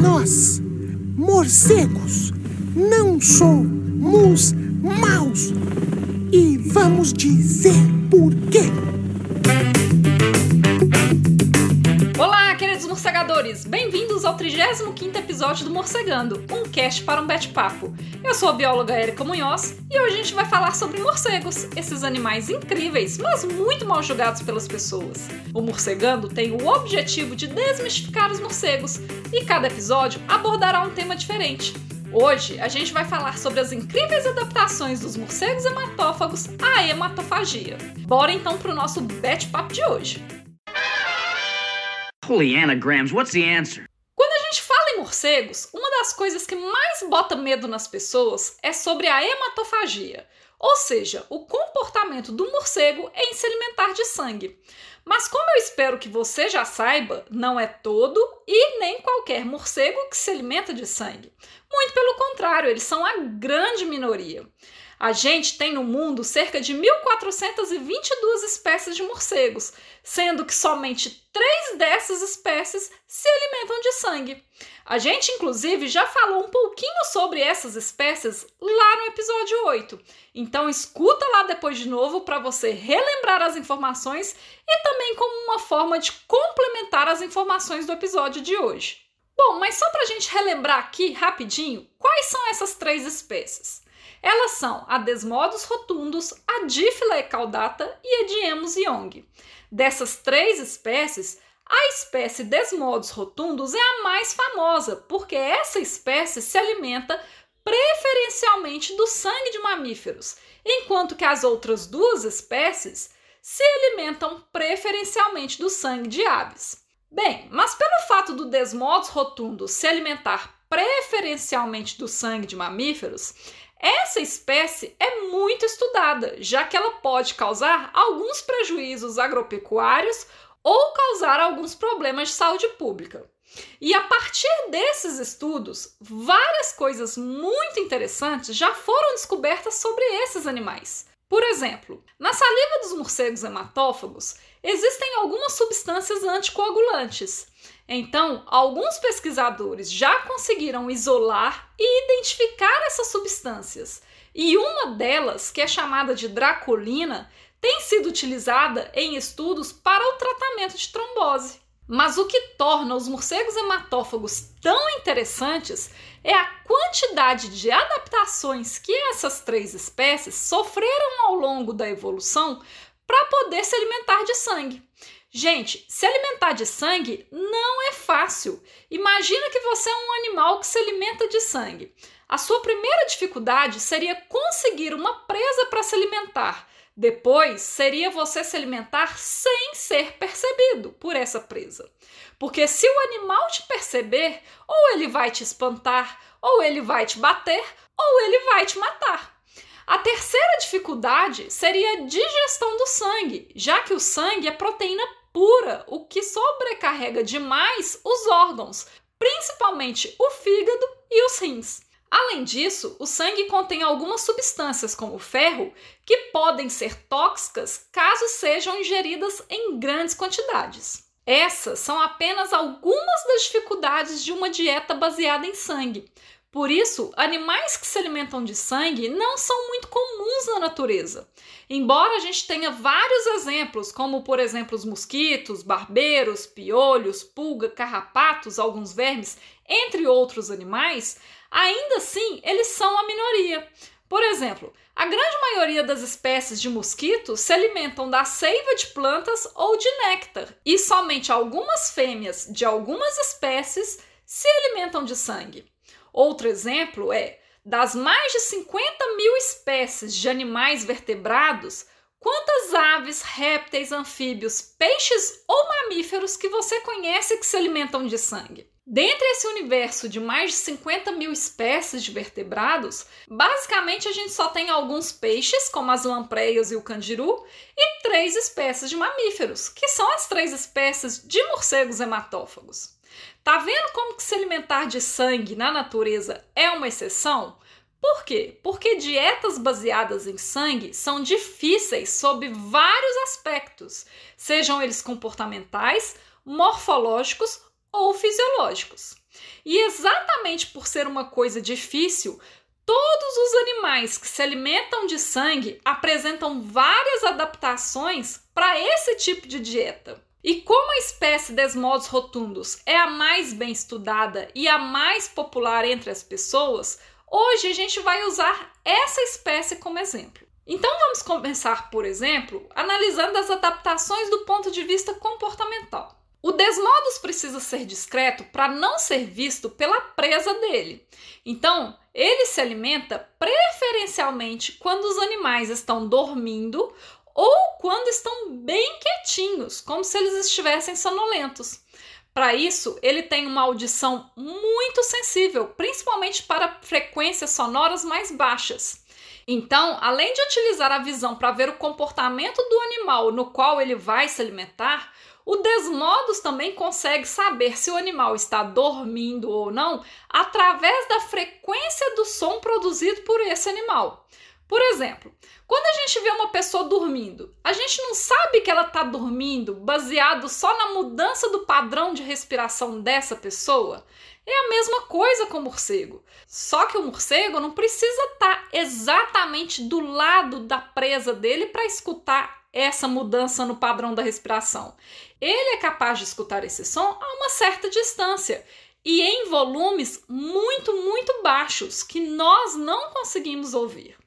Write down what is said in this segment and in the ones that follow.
Nós, morcegos, não somos maus. E vamos dizer por quê. Morcegadores! Bem-vindos ao 35º episódio do Morcegando, um cast para um bate-papo. Eu sou a bióloga Erika Munhoz e hoje a gente vai falar sobre morcegos, esses animais incríveis, mas muito mal julgados pelas pessoas. O Morcegando tem o objetivo de desmistificar os morcegos e cada episódio abordará um tema diferente. Hoje a gente vai falar sobre as incríveis adaptações dos morcegos hematófagos à hematofagia. Bora então pro nosso bate-papo de hoje. Holy anagrams, what's the answer? Quando a gente fala em morcegos, uma das coisas que mais bota medo nas pessoas é sobre a hematofagia, ou seja, o comportamento do morcego em se alimentar de sangue. Mas como eu espero que você já saiba, não é todo e nem qualquer morcego que se alimenta de sangue. Muito pelo contrário, eles são a grande minoria. A gente tem no mundo cerca de 1.422 espécies de morcegos, sendo que somente três dessas espécies se alimentam de sangue. A gente, inclusive, já falou um pouquinho sobre essas espécies lá no episódio 8. Então, escuta lá depois de novo para você relembrar as informações e também como uma forma de complementar as informações do episódio de hoje. Bom, mas só para a gente relembrar aqui rapidinho, quais são essas três espécies? Elas são a Desmodus rotundus, a Diphyla caudata e a Diemus young. Dessas três espécies, a espécie Desmodus rotundus é a mais famosa, porque essa espécie se alimenta preferencialmente do sangue de mamíferos, enquanto que as outras duas espécies se alimentam preferencialmente do sangue de aves. Bem, mas pelo fato do Desmodus rotundus se alimentar preferencialmente do sangue de mamíferos, essa espécie é muito estudada, já que ela pode causar alguns prejuízos agropecuários ou causar alguns problemas de saúde pública. E a partir desses estudos, várias coisas muito interessantes já foram descobertas sobre esses animais. Por exemplo, na saliva dos morcegos hematófagos existem algumas substâncias anticoagulantes. Então, alguns pesquisadores já conseguiram isolar e identificar essas substâncias. E uma delas, que é chamada de dracolina, tem sido utilizada em estudos para o tratamento de trombose. Mas o que torna os morcegos hematófagos tão interessantes é a quantidade de adaptações que essas três espécies sofreram ao longo da evolução para poder se alimentar de sangue. Gente, se alimentar de sangue não é fácil. Imagina que você é um animal que se alimenta de sangue. A sua primeira dificuldade seria conseguir uma presa para se alimentar. Depois seria você se alimentar sem ser percebido por essa presa. Porque se o animal te perceber, ou ele vai te espantar, ou ele vai te bater, ou ele vai te matar. A terceira dificuldade seria a digestão do sangue, já que o sangue é proteína pura, o que sobrecarrega demais os órgãos, principalmente o fígado e os rins. Além disso, o sangue contém algumas substâncias, como ferro, que podem ser tóxicas caso sejam ingeridas em grandes quantidades. Essas são apenas algumas das dificuldades de uma dieta baseada em sangue. Por isso, animais que se alimentam de sangue não são muito comuns na natureza. Embora a gente tenha vários exemplos, como por exemplo os mosquitos, barbeiros, piolhos, pulga, carrapatos, alguns vermes, entre outros animais, ainda assim eles são a minoria. Por exemplo, a grande maioria das espécies de mosquitos se alimentam da seiva de plantas ou de néctar, e somente algumas fêmeas de algumas espécies se alimentam de sangue. Outro exemplo é das mais de 50 mil espécies de animais vertebrados, quantas aves, répteis, anfíbios, peixes ou mamíferos que você conhece que se alimentam de sangue? Dentre esse universo de mais de 50 mil espécies de vertebrados, basicamente a gente só tem alguns peixes, como as lampreias e o candiru, e três espécies de mamíferos, que são as três espécies de morcegos hematófagos. Tá vendo como que se alimentar de sangue na natureza é uma exceção? Por quê? Porque dietas baseadas em sangue são difíceis sob vários aspectos, sejam eles comportamentais, morfológicos ou fisiológicos. E exatamente por ser uma coisa difícil, todos os animais que se alimentam de sangue apresentam várias adaptações para esse tipo de dieta. E como a espécie Desmodos rotundos é a mais bem estudada e a mais popular entre as pessoas, hoje a gente vai usar essa espécie como exemplo. Então vamos começar, por exemplo, analisando as adaptações do ponto de vista comportamental. O Desmodos precisa ser discreto para não ser visto pela presa dele. Então, ele se alimenta preferencialmente quando os animais estão dormindo ou quando estão bem quietinhos, como se eles estivessem sonolentos. Para isso, ele tem uma audição muito sensível, principalmente para frequências sonoras mais baixas. Então, além de utilizar a visão para ver o comportamento do animal no qual ele vai se alimentar, o Desmodos também consegue saber se o animal está dormindo ou não através da frequência do som produzido por esse animal. Por exemplo, quando a gente vê uma pessoa dormindo, a gente não sabe que ela está dormindo baseado só na mudança do padrão de respiração dessa pessoa? É a mesma coisa com o morcego. Só que o morcego não precisa estar tá exatamente do lado da presa dele para escutar essa mudança no padrão da respiração. Ele é capaz de escutar esse som a uma certa distância e em volumes muito, muito baixos que nós não conseguimos ouvir.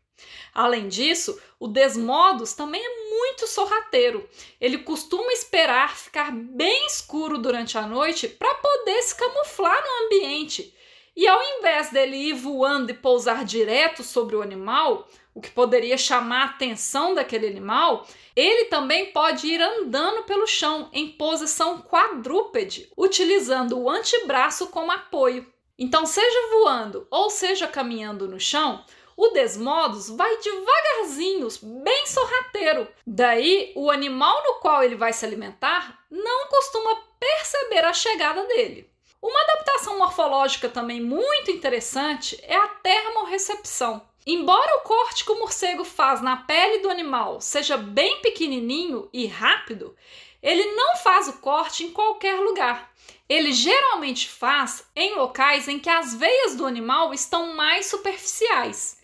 Além disso, o Desmodos também é muito sorrateiro. Ele costuma esperar ficar bem escuro durante a noite para poder se camuflar no ambiente. E ao invés dele ir voando e pousar direto sobre o animal, o que poderia chamar a atenção daquele animal, ele também pode ir andando pelo chão em posição quadrúpede, utilizando o antebraço como apoio. Então, seja voando ou seja caminhando no chão, o Desmodos vai devagarzinho, bem sorrateiro. Daí, o animal no qual ele vai se alimentar não costuma perceber a chegada dele. Uma adaptação morfológica também muito interessante é a termorrecepção. Embora o corte que o morcego faz na pele do animal seja bem pequenininho e rápido, ele não faz o corte em qualquer lugar. Ele geralmente faz em locais em que as veias do animal estão mais superficiais.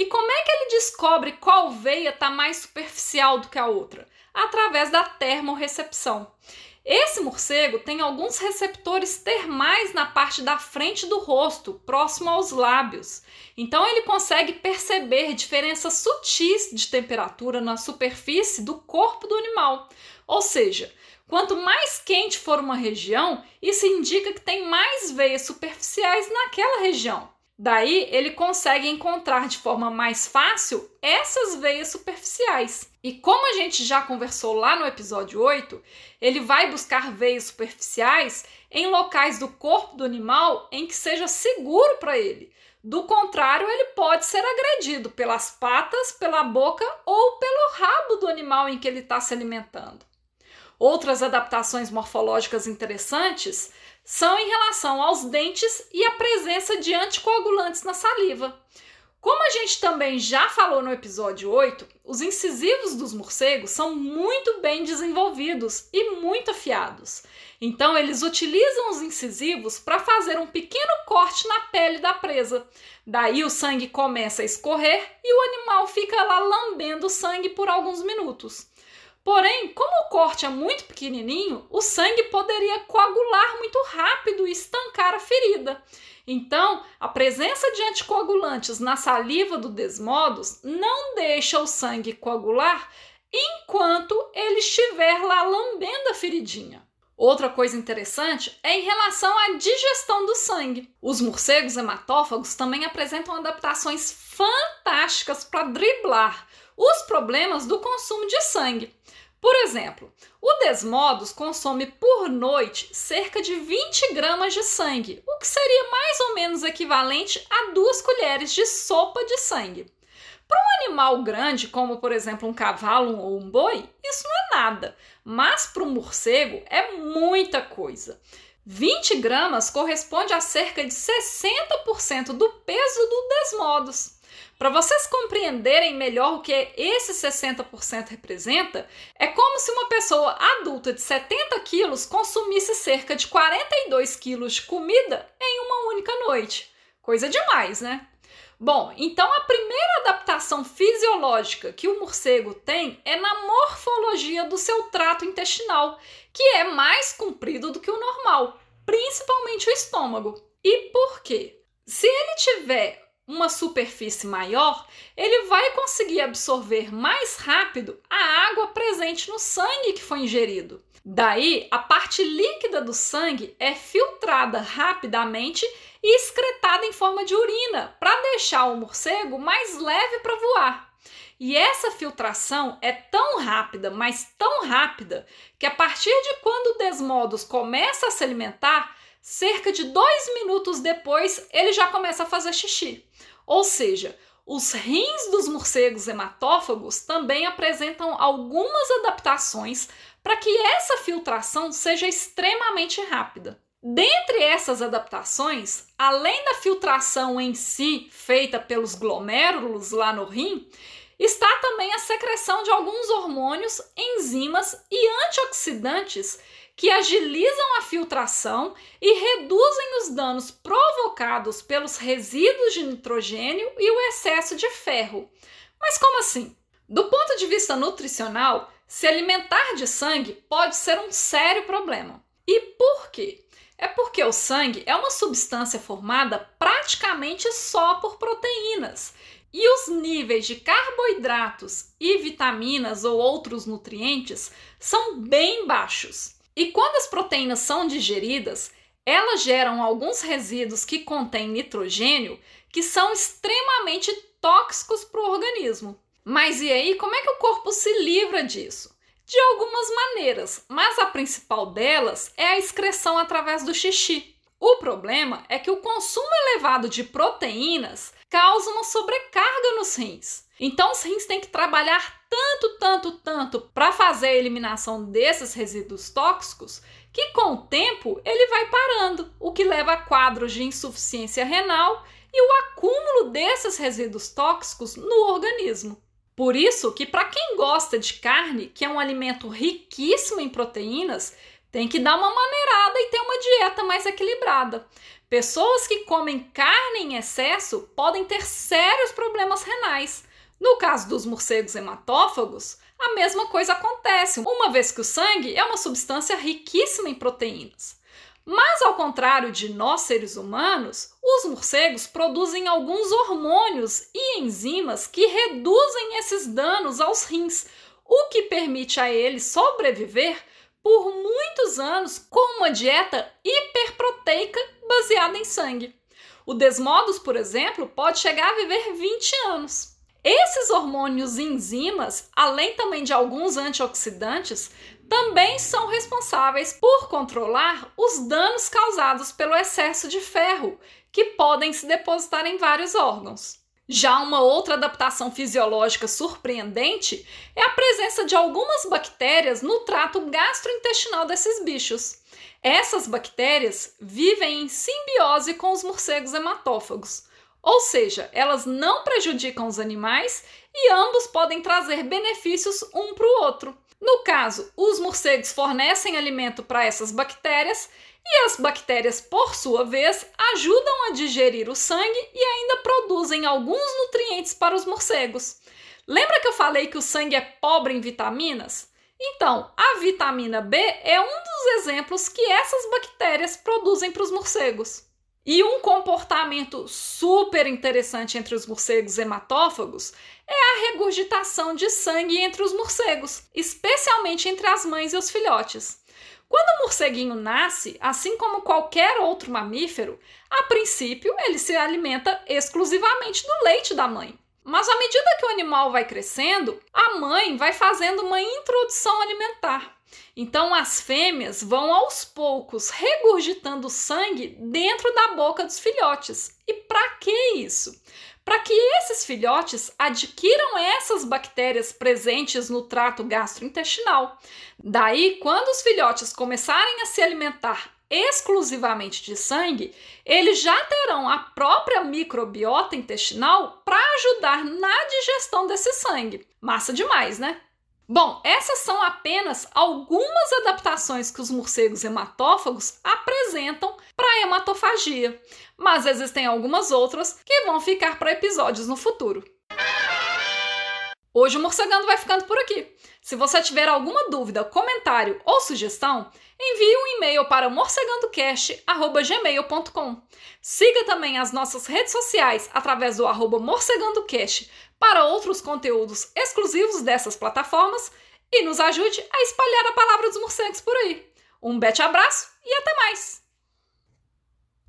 E como é que ele descobre qual veia está mais superficial do que a outra? Através da termorrecepção. Esse morcego tem alguns receptores termais na parte da frente do rosto, próximo aos lábios. Então ele consegue perceber diferenças sutis de temperatura na superfície do corpo do animal. Ou seja, quanto mais quente for uma região, isso indica que tem mais veias superficiais naquela região. Daí ele consegue encontrar de forma mais fácil essas veias superficiais. E como a gente já conversou lá no episódio 8, ele vai buscar veias superficiais em locais do corpo do animal em que seja seguro para ele. Do contrário, ele pode ser agredido pelas patas, pela boca ou pelo rabo do animal em que ele está se alimentando. Outras adaptações morfológicas interessantes são em relação aos dentes e a presença de anticoagulantes na saliva. Como a gente também já falou no episódio 8, os incisivos dos morcegos são muito bem desenvolvidos e muito afiados. Então, eles utilizam os incisivos para fazer um pequeno corte na pele da presa. Daí, o sangue começa a escorrer e o animal fica lá lambendo o sangue por alguns minutos. Porém, como o corte é muito pequenininho, o sangue poderia coagular muito rápido e estancar a ferida. Então, a presença de anticoagulantes na saliva do desmodos não deixa o sangue coagular enquanto ele estiver lá lambendo a feridinha. Outra coisa interessante é em relação à digestão do sangue. Os morcegos hematófagos também apresentam adaptações fantásticas para driblar os problemas do consumo de sangue. Por exemplo, o Desmodos consome por noite cerca de 20 gramas de sangue, o que seria mais ou menos equivalente a duas colheres de sopa de sangue. Para um animal grande, como por exemplo um cavalo ou um boi, isso não é nada, mas para um morcego é muita coisa. 20 gramas corresponde a cerca de 60% do peso do Desmodos. Para vocês compreenderem melhor o que esse 60% representa, é como se uma pessoa adulta de 70 quilos consumisse cerca de 42 quilos de comida em uma única noite. Coisa demais, né? Bom, então a primeira adaptação fisiológica que o morcego tem é na morfologia do seu trato intestinal, que é mais comprido do que o normal, principalmente o estômago. E por quê? Se ele tiver uma superfície maior, ele vai conseguir absorver mais rápido a água presente no sangue que foi ingerido. Daí, a parte líquida do sangue é filtrada rapidamente e excretada em forma de urina para deixar o morcego mais leve para voar. E essa filtração é tão rápida, mas tão rápida, que a partir de quando o Desmodos começa a se alimentar, cerca de dois minutos depois ele já começa a fazer xixi. Ou seja, os rins dos morcegos hematófagos também apresentam algumas adaptações para que essa filtração seja extremamente rápida. Dentre essas adaptações, além da filtração em si feita pelos glomérulos lá no rim, está também a secreção de alguns hormônios, enzimas e antioxidantes que agilizam a filtração e reduzem os danos provocados pelos resíduos de nitrogênio e o excesso de ferro. Mas como assim? Do ponto de vista nutricional, se alimentar de sangue pode ser um sério problema. E por quê? É porque o sangue é uma substância formada praticamente só por proteínas. E os níveis de carboidratos e vitaminas ou outros nutrientes são bem baixos. E quando as proteínas são digeridas, elas geram alguns resíduos que contêm nitrogênio que são extremamente tóxicos para o organismo. Mas e aí, como é que o corpo se livra disso? de algumas maneiras, mas a principal delas é a excreção através do xixi. O problema é que o consumo elevado de proteínas causa uma sobrecarga nos rins. Então, os rins têm que trabalhar tanto, tanto, tanto para fazer a eliminação desses resíduos tóxicos que, com o tempo, ele vai parando, o que leva a quadros de insuficiência renal e o acúmulo desses resíduos tóxicos no organismo. Por isso que para quem gosta de carne, que é um alimento riquíssimo em proteínas, tem que dar uma maneirada e ter uma dieta mais equilibrada. Pessoas que comem carne em excesso podem ter sérios problemas renais. No caso dos morcegos hematófagos, a mesma coisa acontece, uma vez que o sangue é uma substância riquíssima em proteínas. Mas, ao contrário de nós seres humanos, os morcegos produzem alguns hormônios e enzimas que reduzem esses danos aos rins, o que permite a eles sobreviver por muitos anos com uma dieta hiperproteica baseada em sangue. O Desmodos, por exemplo, pode chegar a viver 20 anos. Esses hormônios e enzimas, além também de alguns antioxidantes, também são responsáveis por controlar os danos causados pelo excesso de ferro, que podem se depositar em vários órgãos. Já uma outra adaptação fisiológica surpreendente é a presença de algumas bactérias no trato gastrointestinal desses bichos. Essas bactérias vivem em simbiose com os morcegos hematófagos, ou seja, elas não prejudicam os animais e ambos podem trazer benefícios um para o outro. No caso, os morcegos fornecem alimento para essas bactérias e as bactérias, por sua vez, ajudam a digerir o sangue e ainda produzem alguns nutrientes para os morcegos. Lembra que eu falei que o sangue é pobre em vitaminas? Então, a vitamina B é um dos exemplos que essas bactérias produzem para os morcegos. E um comportamento super interessante entre os morcegos hematófagos é a regurgitação de sangue entre os morcegos, especialmente entre as mães e os filhotes. Quando o morceguinho nasce, assim como qualquer outro mamífero, a princípio ele se alimenta exclusivamente do leite da mãe. Mas à medida que o animal vai crescendo, a mãe vai fazendo uma introdução alimentar. Então as fêmeas vão aos poucos regurgitando sangue dentro da boca dos filhotes. E para que isso? Para que esses filhotes adquiram essas bactérias presentes no trato gastrointestinal. Daí, quando os filhotes começarem a se alimentar exclusivamente de sangue, eles já terão a própria microbiota intestinal para ajudar na digestão desse sangue. Massa demais, né? Bom, essas são apenas algumas adaptações que os morcegos hematófagos apresentam para a hematofagia, mas existem algumas outras que vão ficar para episódios no futuro. Hoje o Morcegando vai ficando por aqui. Se você tiver alguma dúvida, comentário ou sugestão, envie um e-mail para morcegandocast.gmail.com. Siga também as nossas redes sociais através do arroba morcegandocast para outros conteúdos exclusivos dessas plataformas e nos ajude a espalhar a palavra dos morcegos por aí. Um bete abraço e até mais!